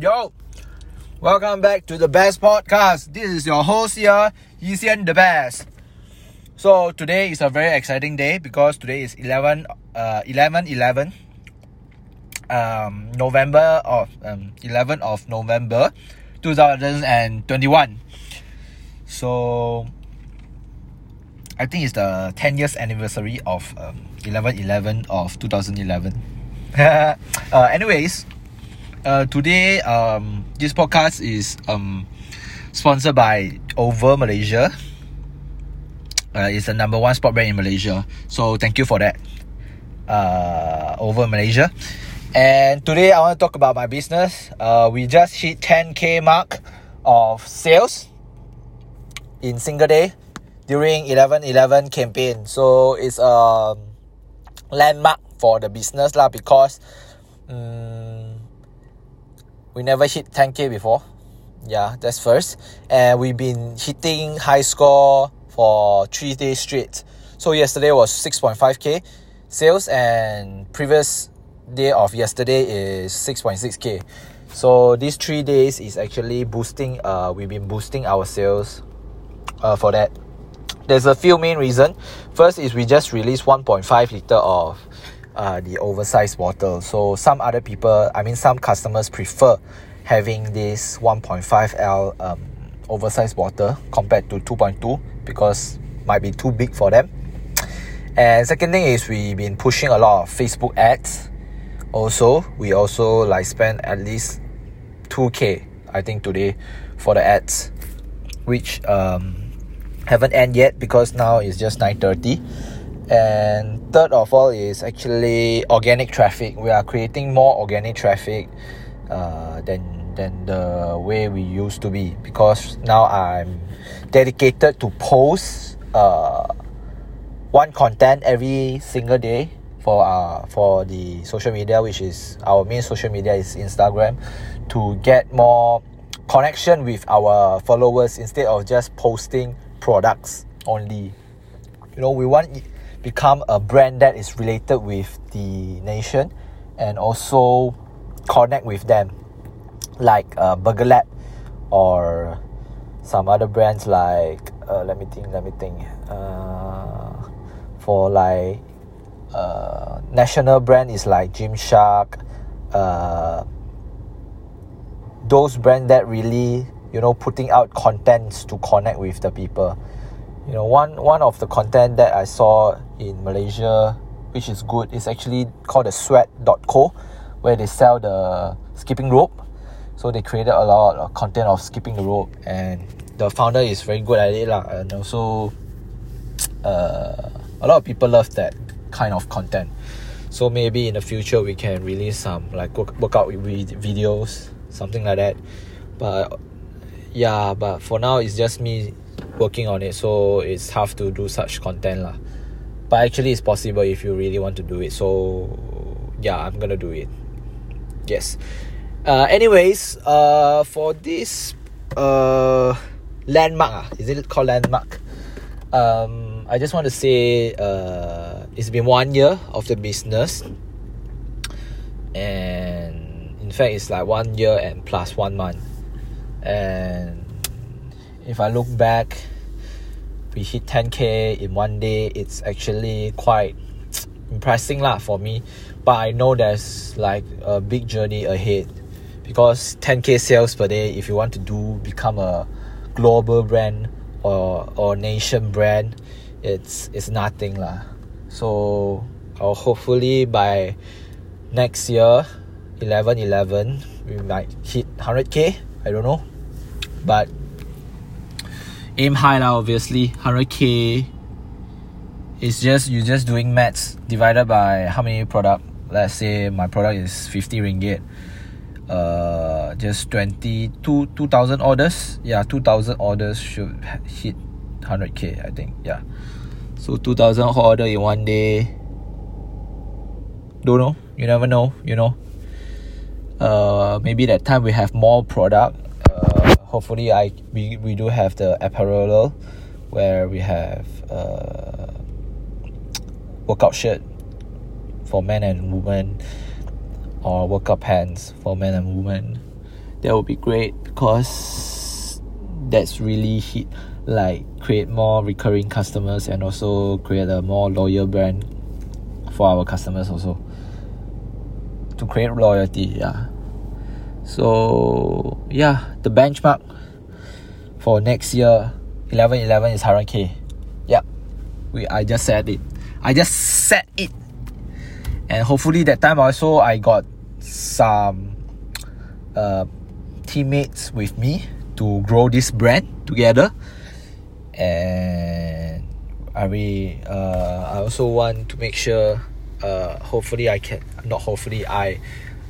Yo, welcome back to the best podcast. This is your host here, Yixian the best. So today is a very exciting day because today is 11 uh 11 11 um November of um 11 of November 2021. So I think it's the 10 years anniversary of um 11 11 of 2011. uh, anyways, uh, today um this podcast is um sponsored by Over Malaysia. Uh, it's the number one sport brand in Malaysia. So thank you for that. Uh, Over Malaysia. And today I want to talk about my business. Uh, we just hit 10k mark of sales in single day during 11-11 campaign. So it's a landmark for the business lah because um, we never hit 10k before. Yeah, that's first. And we've been hitting high score for three days straight. So yesterday was 6.5k sales and previous day of yesterday is 6.6k. So these three days is actually boosting. Uh, we've been boosting our sales. Uh, for that, there's a few main reason. First is we just released 1.5 liter of uh, the oversized bottle. So some other people, I mean some customers prefer having this 1.5L um, oversized bottle compared to 2.2 because might be too big for them. And second thing is we've been pushing a lot of Facebook ads. Also, we also like spend at least 2k I think today for the ads, which um, haven't end yet because now it's just 9:30. And third of all is actually organic traffic. We are creating more organic traffic uh, than than the way we used to be because now I'm dedicated to post uh, one content every single day for uh for the social media which is our main social media is Instagram to get more connection with our followers instead of just posting products only you know we want become a brand that is related with the nation and also connect with them like uh, Burger Lab or some other brands like uh, let me think let me think uh, for like uh, national brand is like Gymshark uh, those brand that really you know putting out contents to connect with the people you know one one of the content that I saw in Malaysia which is good is actually called the sweat.co where they sell the skipping rope. So they created a lot of content of skipping the rope and the founder is very good at it lah. And also uh, a lot of people love that kind of content. So maybe in the future we can release some like work, workout videos something like that. But yeah but for now it's just me working on it so it's tough to do such content lah. But actually it's possible if you really want to do it so yeah i'm gonna do it. Yes. Uh anyways uh for this uh landmark ah, is it called landmark? Um i just want to say uh it's been one year of the business. And in fact it's like one year and plus one month. And if I look back, we hit 10k in one day. It's actually quite impressive lah for me. But I know there's like a big journey ahead because 10k sales per day. If you want to do become a global brand or or nation brand, it's it's nothing lah. So I'll hopefully by next year, 11 11, we might hit 100k. I don't know but aim high now obviously. 100k it's just you're just doing maths divided by how many product. Let's say my product is 50 ringgit. Uh just 20 two 2000 orders. Yeah 2000 orders should hit 100k i think. Yeah. So 2000 order in one day. Don't know. You never know you know. Uh maybe that time we have more product hopefully I we, we do have the apparel where we have uh, workout shirt for men and women or workout pants for men and women. That would be great because that's really hit like create more recurring customers and also create a more loyal brand for our customers also. To create loyalty yeah so yeah the benchmark for next year 11 11 is 100k yep we I just said it. I just said it. And hopefully that time also I got some uh, teammates with me to grow this brand together. And I really uh, I also want to make sure uh, hopefully I can not hopefully I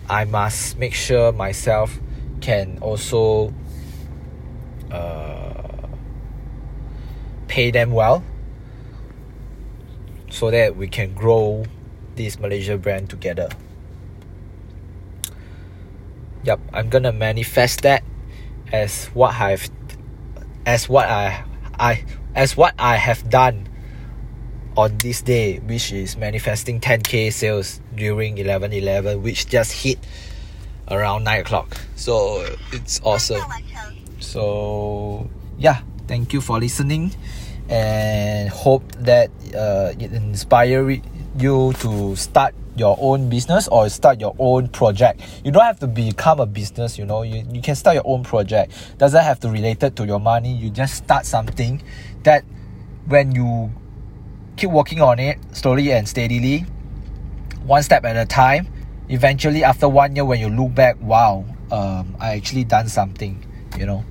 I must make sure myself can also uh, pay them well so that we can grow this Malaysia brand together. Yep, I'm gonna manifest that as what I've as what I I as what I have done on this day, which is manifesting 10k sales during 11:11, which just hit around 9 o'clock. So it's awesome. So yeah, thank you for listening, and hope that uh, it inspire you to start your own business or start your own project. You don't have to become a business, you know. You, you can start your own project. Doesn't have to relate it to your money. You just start something that when you keep working on it slowly and steadily, one step at a time, eventually after one year when you look back, wow, um, I actually done something, you know.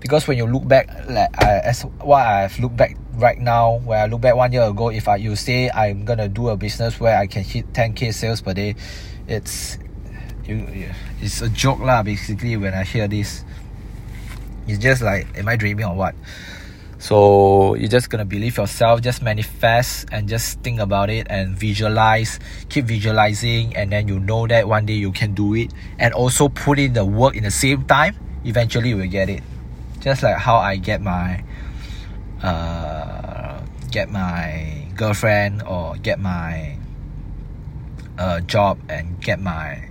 Because when you look back, like I, as what I've looked back right now where I look back one year ago if I you say I'm gonna do a business where I can hit 10k sales per day it's you it's a joke lah basically when I hear this. It's just like am I dreaming or what so you're just gonna believe yourself just manifest and just think about it and visualize keep visualizing and then you know that one day you can do it and also put in the work in the same time eventually you will get it just like how I get my uh, get my girlfriend or get my uh, job and get my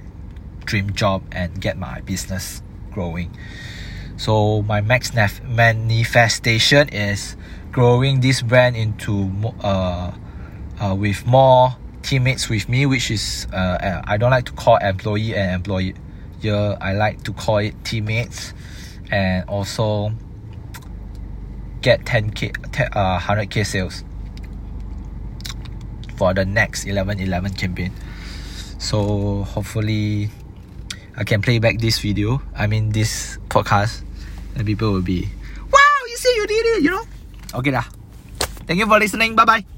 dream job and get my business growing. So my max manifestation is growing this brand into uh, uh, with more teammates with me, which is uh, uh, I don't like to call employee and employee. I like to call it teammates, and also get 10k, 10, uh, 100k sales for the next 11 11 campaign. So hopefully, I can play back this video. I mean this podcast, and people will be, wow, you see you did it, you know. Okay lah. Thank you for listening. Bye bye.